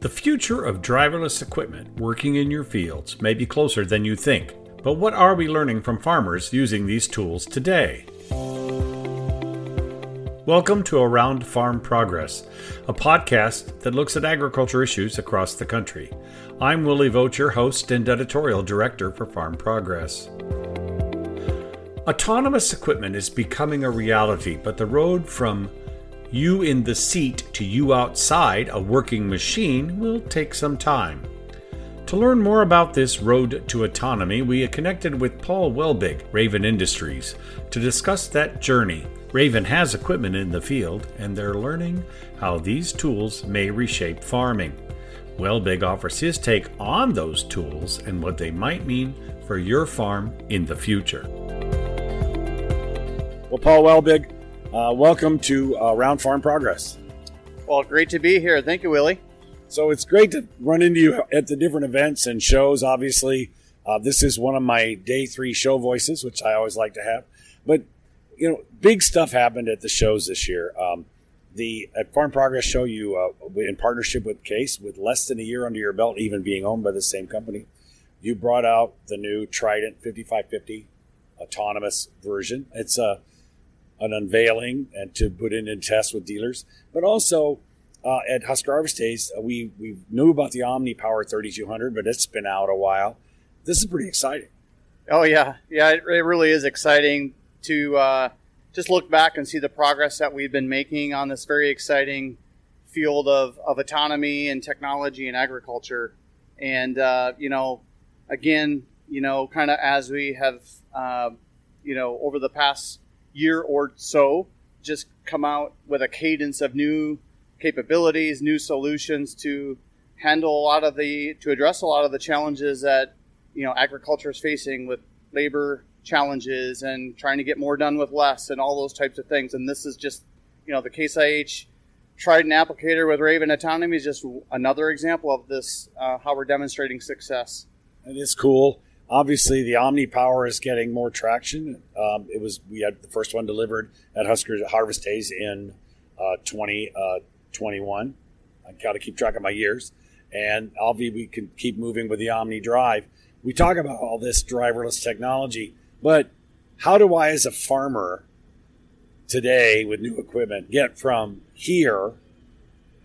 The future of driverless equipment working in your fields may be closer than you think, but what are we learning from farmers using these tools today? Welcome to Around Farm Progress, a podcast that looks at agriculture issues across the country. I'm Willie Vogt, host and editorial director for Farm Progress. Autonomous equipment is becoming a reality, but the road from you in the seat to you outside a working machine will take some time. To learn more about this road to autonomy, we connected with Paul Welbig, Raven Industries, to discuss that journey. Raven has equipment in the field, and they're learning how these tools may reshape farming. Welbig offers his take on those tools and what they might mean for your farm in the future. Well, Paul Welbig, uh, welcome to uh, Round Farm Progress. Well, great to be here. Thank you, Willie. So it's great to run into you at the different events and shows. Obviously, uh, this is one of my day three show voices, which I always like to have. But you know, big stuff happened at the shows this year. Um, the at Farm Progress show, you uh, in partnership with Case, with less than a year under your belt, even being owned by the same company, you brought out the new Trident 5550 autonomous version. It's a an unveiling and to put in and test with dealers. But also uh, at Husker Harvest Days, uh, we we knew about the Omni Power 3200, but it's been out a while. This is pretty exciting. Oh yeah, yeah, it, it really is exciting to uh, just look back and see the progress that we've been making on this very exciting field of, of autonomy and technology and agriculture. And uh, you know, again, you know, kind of as we have, uh, you know, over the past year or so just come out with a cadence of new capabilities, new solutions to handle a lot of the to address a lot of the challenges that you know agriculture is facing with labor challenges and trying to get more done with less and all those types of things. And this is just you know the Case IH Trident applicator with Raven Autonomy is just another example of this uh, how we're demonstrating success. It is cool. Obviously, the Omni Power is getting more traction. Um, it was we had the first one delivered at Husker Harvest Days in uh, 2021. Uh, I got to keep track of my years, and obviously we can keep moving with the Omni Drive. We talk about all this driverless technology, but how do I, as a farmer today with new equipment, get from here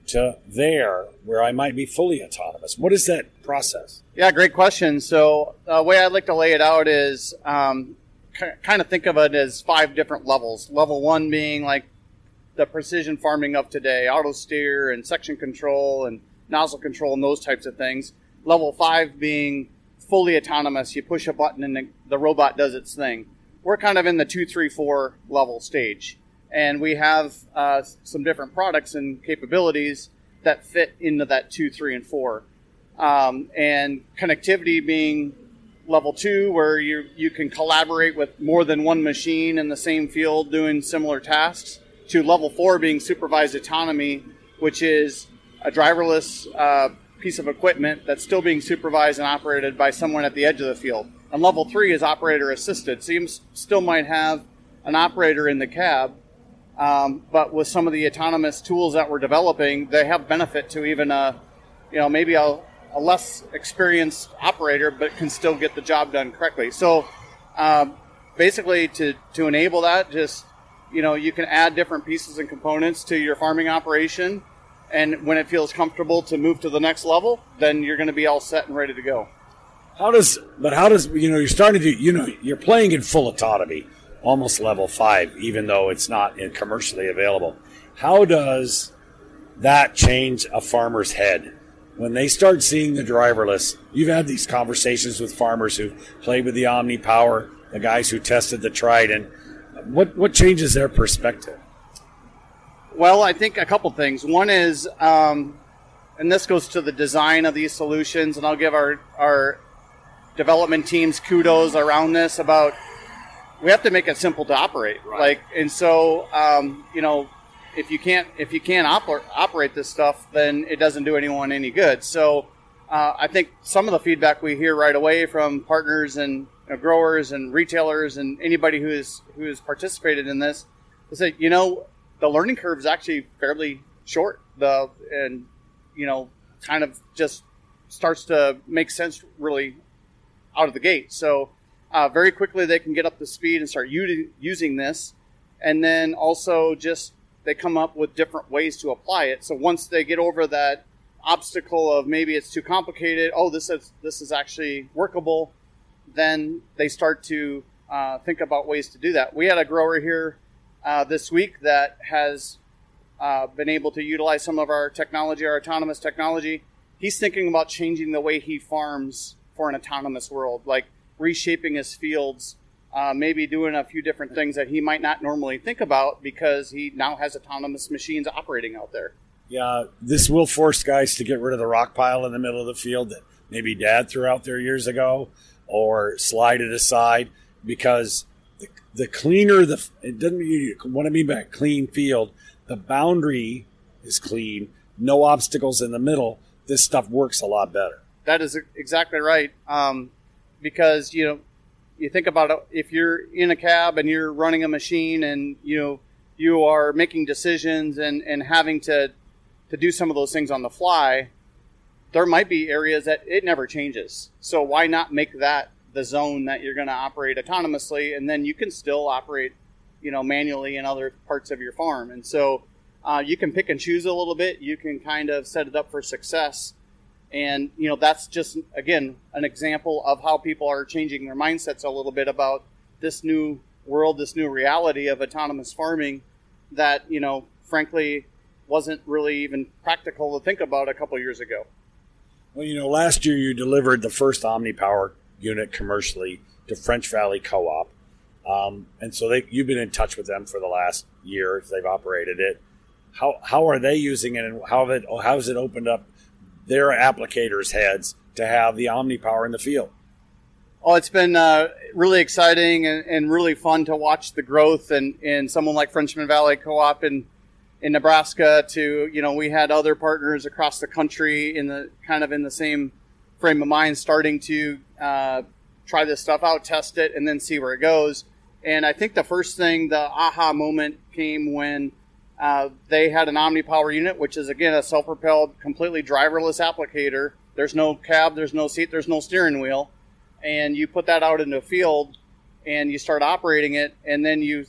to there where I might be fully autonomous? What is that process? Yeah, great question. So, the uh, way I'd like to lay it out is um, c- kind of think of it as five different levels. Level one being like the precision farming of today, auto steer and section control and nozzle control and those types of things. Level five being fully autonomous. You push a button and the, the robot does its thing. We're kind of in the two, three, four level stage and we have uh, some different products and capabilities that fit into that two, three, and four. Um, and connectivity being level two, where you you can collaborate with more than one machine in the same field doing similar tasks. To level four being supervised autonomy, which is a driverless uh, piece of equipment that's still being supervised and operated by someone at the edge of the field. And level three is operator assisted, so you still might have an operator in the cab, um, but with some of the autonomous tools that we're developing, they have benefit to even a, you know, maybe a, a less experienced operator, but can still get the job done correctly. So, um, basically, to to enable that, just you know, you can add different pieces and components to your farming operation, and when it feels comfortable to move to the next level, then you're going to be all set and ready to go. How does, but how does you know you're starting to you know you're playing in full autonomy almost level five, even though it's not commercially available. How does that change a farmer's head? When they start seeing the driverless, you've had these conversations with farmers who played with the Omni Power, the guys who tested the Trident. What what changes their perspective? Well, I think a couple things. One is, um, and this goes to the design of these solutions, and I'll give our our development teams kudos around this about we have to make it simple to operate. Right. Like, and so, um, you know, if you can't if you can't oper- operate this stuff, then it doesn't do anyone any good. So, uh, I think some of the feedback we hear right away from partners and you know, growers and retailers and anybody who is who has participated in this is that you know the learning curve is actually fairly short. The and you know kind of just starts to make sense really out of the gate. So uh, very quickly they can get up to speed and start u- using this, and then also just they come up with different ways to apply it. So once they get over that obstacle of maybe it's too complicated, oh this is this is actually workable, then they start to uh, think about ways to do that. We had a grower here uh, this week that has uh, been able to utilize some of our technology, our autonomous technology. He's thinking about changing the way he farms for an autonomous world, like reshaping his fields, uh, maybe doing a few different things that he might not normally think about because he now has autonomous machines operating out there. Yeah, this will force guys to get rid of the rock pile in the middle of the field that maybe dad threw out there years ago or slide it aside because the, the cleaner the it doesn't mean what I mean by clean field, the boundary is clean, no obstacles in the middle. This stuff works a lot better. That is exactly right. Um, because you know, you think about it. If you're in a cab and you're running a machine, and you know you are making decisions and and having to to do some of those things on the fly, there might be areas that it never changes. So why not make that the zone that you're going to operate autonomously, and then you can still operate, you know, manually in other parts of your farm. And so uh, you can pick and choose a little bit. You can kind of set it up for success. And you know that's just again an example of how people are changing their mindsets a little bit about this new world, this new reality of autonomous farming that you know frankly wasn't really even practical to think about a couple years ago. Well, you know, last year you delivered the first OmniPower unit commercially to French Valley Co-op, um, and so they you've been in touch with them for the last year they've operated it. How how are they using it, and how have it how has it opened up their applicators' heads to have the OmniPower in the field? Oh, it's been uh, really exciting and, and, really fun to watch the growth and, and someone like Frenchman Valley Co-op in in Nebraska to you know we had other partners across the country in the kind of in the same frame of mind starting to uh, try this stuff out, test it, and then see where it goes. And I think the first thing, the aha moment came when uh, they had an OmniPower unit, which is again a self-propelled, completely driverless applicator. There's no cab, there's no seat, there's no steering wheel, and you put that out into a field, and you start operating it, and then you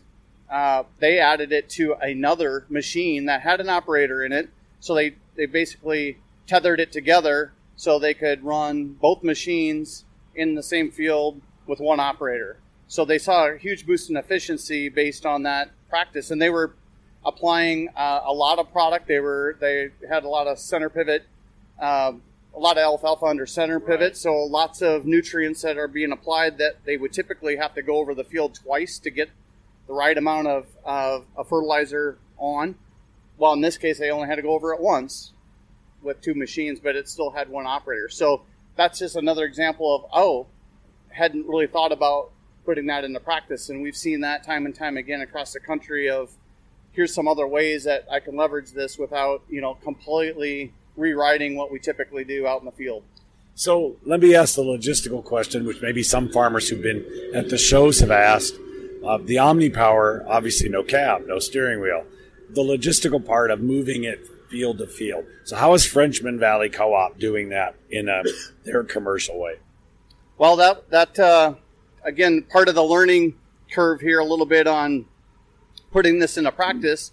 uh, they added it to another machine that had an operator in it. So they they basically tethered it together so they could run both machines in the same field with one operator. So they saw a huge boost in efficiency based on that practice, and they were applying uh, a lot of product. They were they had a lot of center pivot, uh, a lot of alfalfa under center pivot, right. so lots of nutrients that are being applied that they would typically have to go over the field twice to get the right amount of, of, of fertilizer on. Well, in this case, they only had to go over it once with two machines, but it still had one operator. So that's just another example of oh, hadn't really thought about putting that into practice, and we've seen that time and time again across the country of here's some other ways that I can leverage this without, you know, completely rewriting what we typically do out in the field. So let me ask the logistical question, which maybe some farmers who've been at the shows have asked. Uh, the OmniPower, obviously no cab, no steering wheel. The logistical part of moving it field to field. So how is Frenchman Valley Co-op doing that in a, their commercial way? Well, that that uh, again part of the learning curve here a little bit on putting this into practice,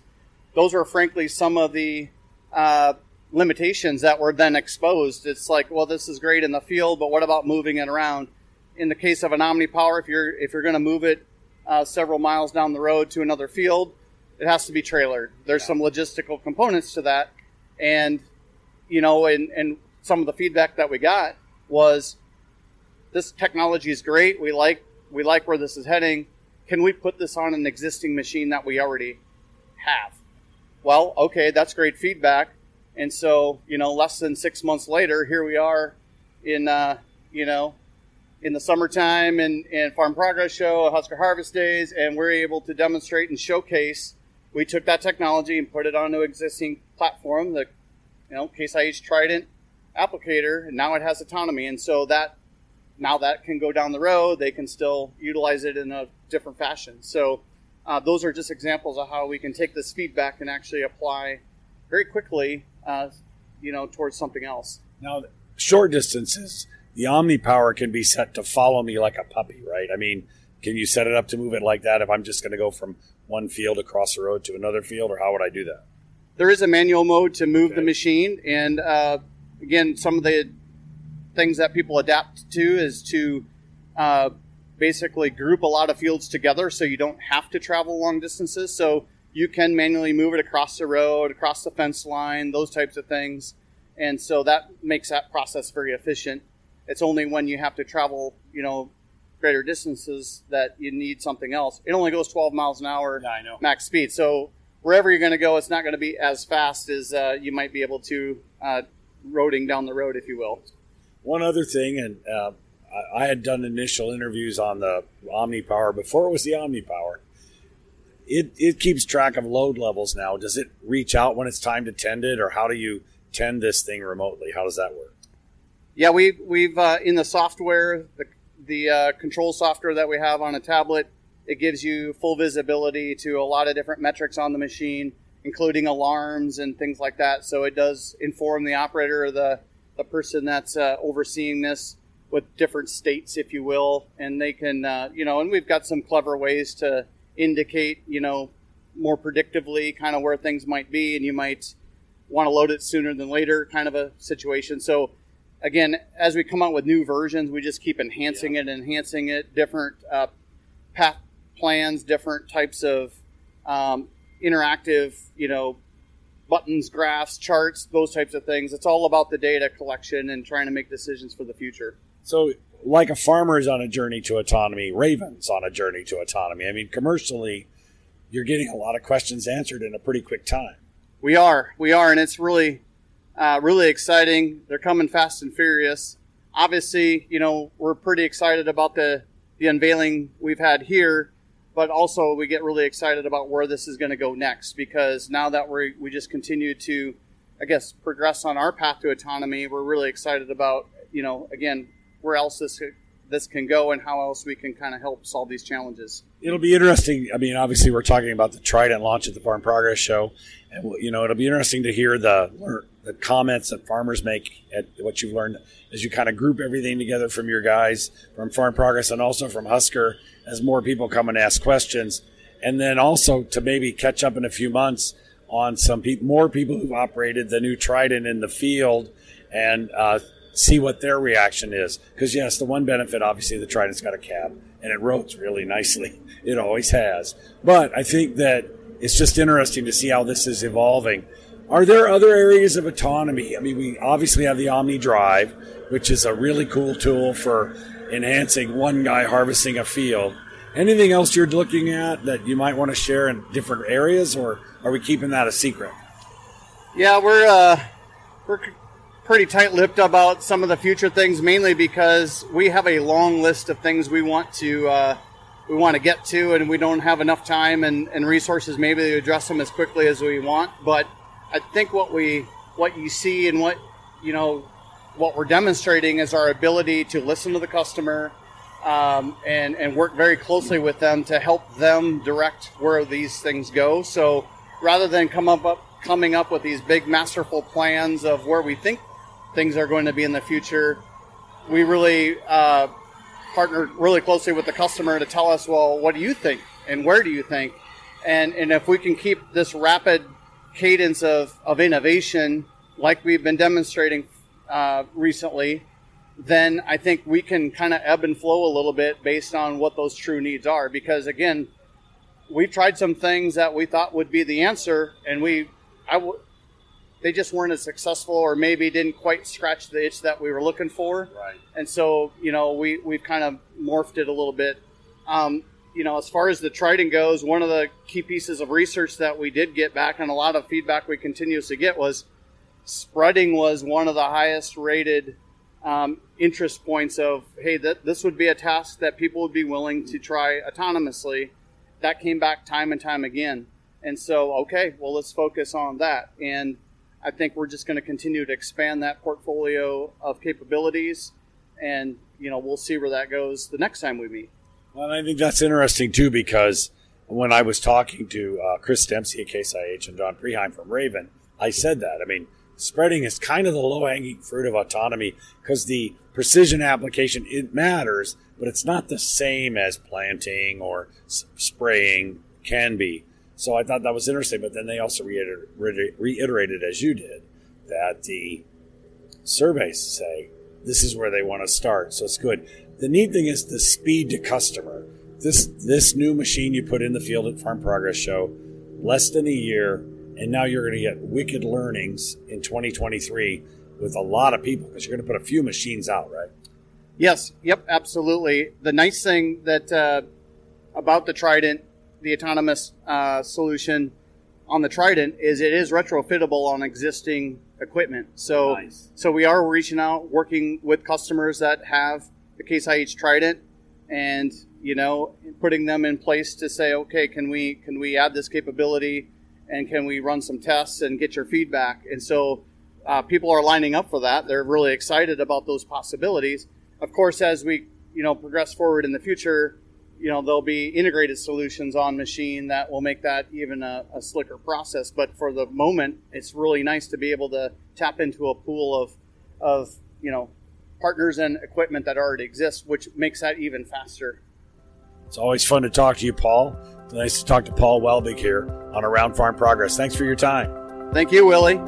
those were frankly some of the uh, limitations that were then exposed. It's like, well, this is great in the field, but what about moving it around? In the case of an OmniPower, if you're if you're going to move it uh, several miles down the road to another field, it has to be trailered. There's some logistical components to that, and you know, and and some of the feedback that we got was this technology is great. We like we like where this is heading can we put this on an existing machine that we already have? Well, okay, that's great feedback. And so, you know, less than six months later, here we are in, uh, you know, in the summertime and, and Farm Progress Show, Husker Harvest Days, and we're able to demonstrate and showcase. We took that technology and put it onto existing platform, the you know Case IH Trident applicator, and now it has autonomy. And so that now that can go down the road. They can still utilize it in a different fashion. So uh, those are just examples of how we can take this feedback and actually apply very quickly uh, you know, towards something else. Now, short distances, the Omni Power can be set to follow me like a puppy, right? I mean, can you set it up to move it like that if I'm just going to go from one field across the road to another field, or how would I do that? There is a manual mode to move Okay. the machine, and uh, again, some of the things that people adapt to is to uh, basically group a lot of fields together, so you don't have to travel long distances. So you can manually move it across the road, across the fence line, those types of things, and so that makes that process very efficient. It's only when you have to travel, you know, greater distances that you need something else. It only goes 12 miles an hour Yeah, I know. max speed. So wherever you're going to go, it's not going to be as fast as uh, you might be able to uh, roading down the road, if you will. One other thing, and uh, I- had done initial interviews on the Omni Power before it was the Omni Power. It it keeps track of load levels now. Does it reach out when it's time to tend it, or how do you tend this thing remotely? How does that work? Yeah, we we've uh, in the software, the the uh, control software that we have on a tablet, it gives you full visibility to a lot of different metrics on the machine, including alarms and things like that. So it does inform the operator of the the person that's uh, overseeing this with different states, if you will, and they can uh, you know, and we've got some clever ways to indicate you know more predictively kind of where things might be, and you might want to load it sooner than later kind of a situation. So again, as we come out with new versions, we just keep enhancing it, enhancing it, different uh, path plans, different types of um, interactive, you know, buttons, graphs, charts, those types of things. It's all about the data collection and trying to make decisions for the future. So, like a farmer is on a journey to autonomy, Raven's on a journey to autonomy. I mean, commercially, you're getting a lot of questions answered in a pretty quick time. We are, we are, and it's really, uh, really exciting. They're coming fast and furious. Obviously, you know, we're pretty excited about the the unveiling we've had here, but also we get really excited about where this is going to go next because now that we we just continue to, I guess, progress on our path to autonomy, we're really excited about, you know, again, where else this this can go and how else we can kind of help solve these challenges. It'll be interesting. I mean, obviously, we're talking about the Trident launch at the Farm Progress Show, and you know, it'll be interesting to hear the the comments that farmers make at what you've learned as you kind of group everything together from your guys from Farm Progress and also from Husker as more people come and ask questions, and then also to maybe catch up in a few months on some pe- more people who've operated the new Trident in the field and uh, see what their reaction is. Because yes, the one benefit obviously the Trident's got a cab and it rotates really nicely. It always has. But I think that it's just interesting to see how this is evolving. Are there other areas of autonomy? I mean, we obviously have the Omni Drive, which is a really cool tool for enhancing one guy harvesting a field. Anything else you're looking at that you might want to share in different areas, or are we keeping that a secret? Yeah, we're uh, we're pretty tight-lipped about some of the future things, mainly because we have a long list of things we want to uh, we want to get to, and we don't have enough time and, and resources maybe to address them as quickly as we want. But I think what we what you see and what you know what we're demonstrating is our ability to listen to the customer um, and and work very closely with them to help them direct where these things go. So rather than come up, up coming up with these big masterful plans of where we think things are going to be in the future, we really uh, really closely with the customer to tell us, well, what do you think and where do you think, and and if we can keep this rapid cadence of of innovation like we've been demonstrating uh, recently, then I think we can kind of ebb and flow a little bit based on what those true needs are. Because again, we've tried some things that we thought would be the answer, and we, I w- they just weren't as successful, or maybe didn't quite scratch the itch that we were looking for. Right. And so, you know, we we've kind of morphed it a little bit. Um, you know, as far as the Trident goes, one of the key pieces of research that we did get back, and a lot of feedback we continuously get was spreading was one of the highest rated um, interest points of hey that this would be a task that people would be willing to try autonomously. That came back time and time again. And so okay well let's focus on that. And i think we're just going to continue to expand that portfolio of capabilities and you know we'll see where that goes the next time we meet Well, I think that's interesting too because when I was talking to uh, Chris Dempsey at Case IH and Don Preheim from Raven, I said that. I mean, spreading is kind of the low hanging fruit of autonomy because the precision application it matters, but it's not the same as planting or spraying can be. So I thought that was interesting. But then they also reiter- reiter- reiterated, as you did, that the surveys say this is where they want to start. So it's good. The neat thing is the speed to customer. This this new machine you put in the field at Farm Progress Show, less than a year, and now you're going to get wicked learnings in 2023 with a lot of people because you're going to put a few machines out, right? Yes. Yep. Absolutely. The nice thing that uh, about the Trident, the autonomous uh, solution on the Trident, is it is retrofittable on existing equipment. So, Nice. so we are reaching out, working with customers that have the Case IH Trident, and you know, putting them in place to say, okay, can we can we add this capability, and can we run some tests and get your feedback? And so, uh, people are lining up for that. They're really excited about those possibilities. Of course, as we you know progress forward in the future, you know there'll be integrated solutions on machine that will make that even a, a slicker process. But for the moment, it's really nice to be able to tap into a pool of of you know partners and equipment that already exists, which makes that even faster. It's always fun to talk to you, Paul. It's nice to talk to Paul Welbig here on Around Farm Progress. Thanks for your time. Thank you, Willie.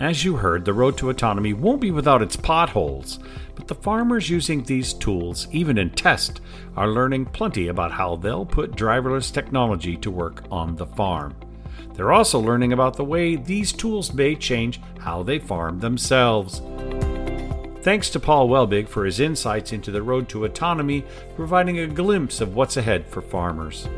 As you heard, the road to autonomy won't be without its potholes, but the farmers using these tools, even in test, are learning plenty about how they'll put driverless technology to work on the farm. They're also learning about the way these tools may change how they farm themselves. Thanks to Paul Welbig for his insights into the road to autonomy, providing a glimpse of what's ahead for farmers.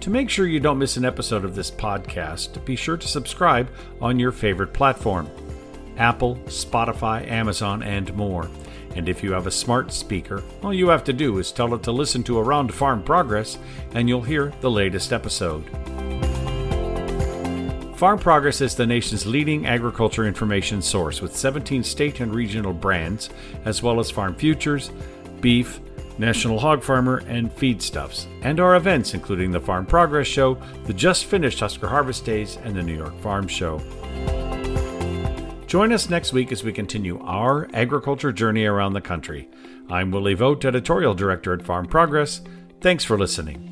To make sure you don't miss an episode of this podcast, be sure to subscribe on your favorite platform Apple, Spotify, Amazon, and more. And if you have a smart speaker, all you have to do is tell it to listen to Around Farm Progress, and you'll hear the latest episode. Farm Progress is the nation's leading agriculture information source with 17 state and regional brands, as well as farm futures, beef, National Hog Farmer, and feedstuffs, and our events including the Farm Progress Show, the just finished Husker Harvest Days, and the New York Farm Show. Join us next week as we continue our agriculture journey around the country. I'm Willie Vogt, Editorial Director at Farm Progress. Thanks for listening.